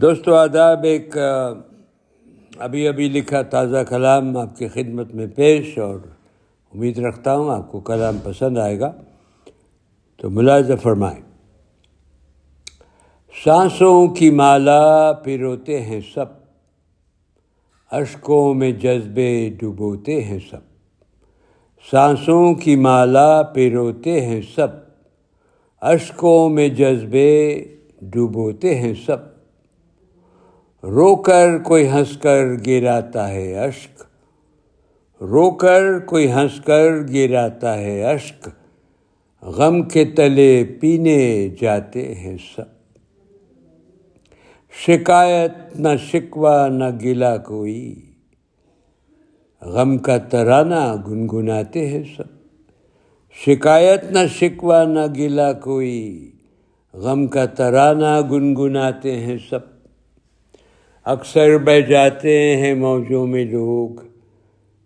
دوستو، آداب ایک ابھی ابھی لکھا تازہ کلام آپ کی خدمت میں پیش اور امید رکھتا ہوں آپ کو کلام پسند آئے گا۔ تو ملاحظہ فرمائیں۔ سانسوں کی مالا پیروتے ہیں سب، اشکوں میں جذبے ڈبوتے ہیں سب۔ سانسوں کی مالا پیروتے ہیں سب، اشکوں میں جذبے ڈوبوتے ہیں سب۔ رو کر کوئی ہنس کر گراتا ہے اشک رو کر کوئی ہنس کر گراتا ہے اشک غم کے تلے پینے جاتے ہیں سب۔ شکایت نہ شکوہ نہ گلا کوئی، غم کا ترانہ گنگناتے ہیں سب۔ شکایت نہ شکوہ نہ گلا کوئی، غم کا ترانہ گنگناتے ہیں سب۔ اکثر بہ جاتے ہیں موجوں میں لوگ،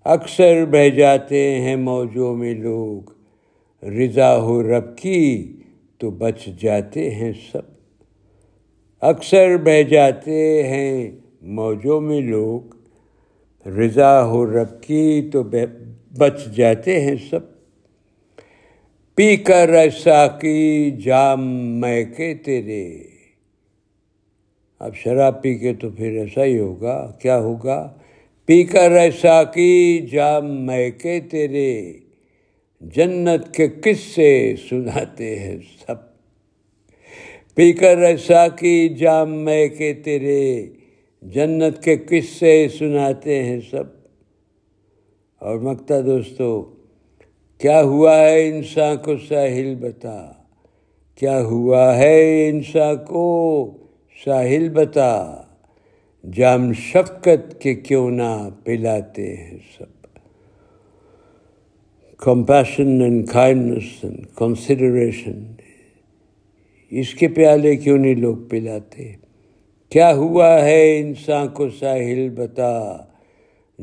اکثر بہ جاتے ہیں موجوں میں لوگ۔ رضا ہو رب کی تو بچ جاتے ہیں سب۔ اکثر بہ جاتے ہیں موجوں میں لوگ۔ رضا ہو رب کی تو بچ جاتے ہیں سب۔ پی کر ایسا کی جام میں کے تیرے۔ اب شراب پی کے تو پھر ایسا ہی ہوگا، کیا ہوگا؟ پی کر ایسا کی جام میں کے تیرے جنت کے قصے سناتے ہیں سب۔ پی کر ایسا کی جام میں کے تیرے جنت کے قصے سناتے ہیں سب۔ اور مکتا دوستو، کیا ہوا ہے انسان کو ساحل بتا؟ کیا ہوا ہے انسان کو ساحل بتا، جام شفقت کے کیوں نہ پلاتے ہیں سب۔ Compassion and kindness and consideration اس کے پیالے کیوں نہیں لوگ پلاتے؟ کیا ہوا ہے انسان کو ساحل بتا،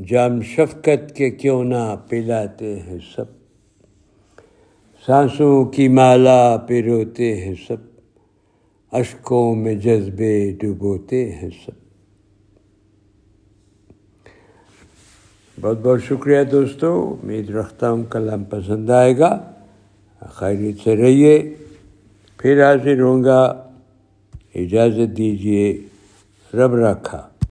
جام شفقت کے کیوں نہ پلاتے ہیں سب؟ سانسوں کی مالا پیروتے ہیں سب۔ اشکوں میں جذبے ڈبوتے ہیں سب۔ بہت بہت شکریہ دوستو، امید رکھتا ہوں کلام پسند آئے گا۔ خیریت سے رہیے۔ پھر حاضر ہوں گا۔ اجازت دیجیے، رب رکھا۔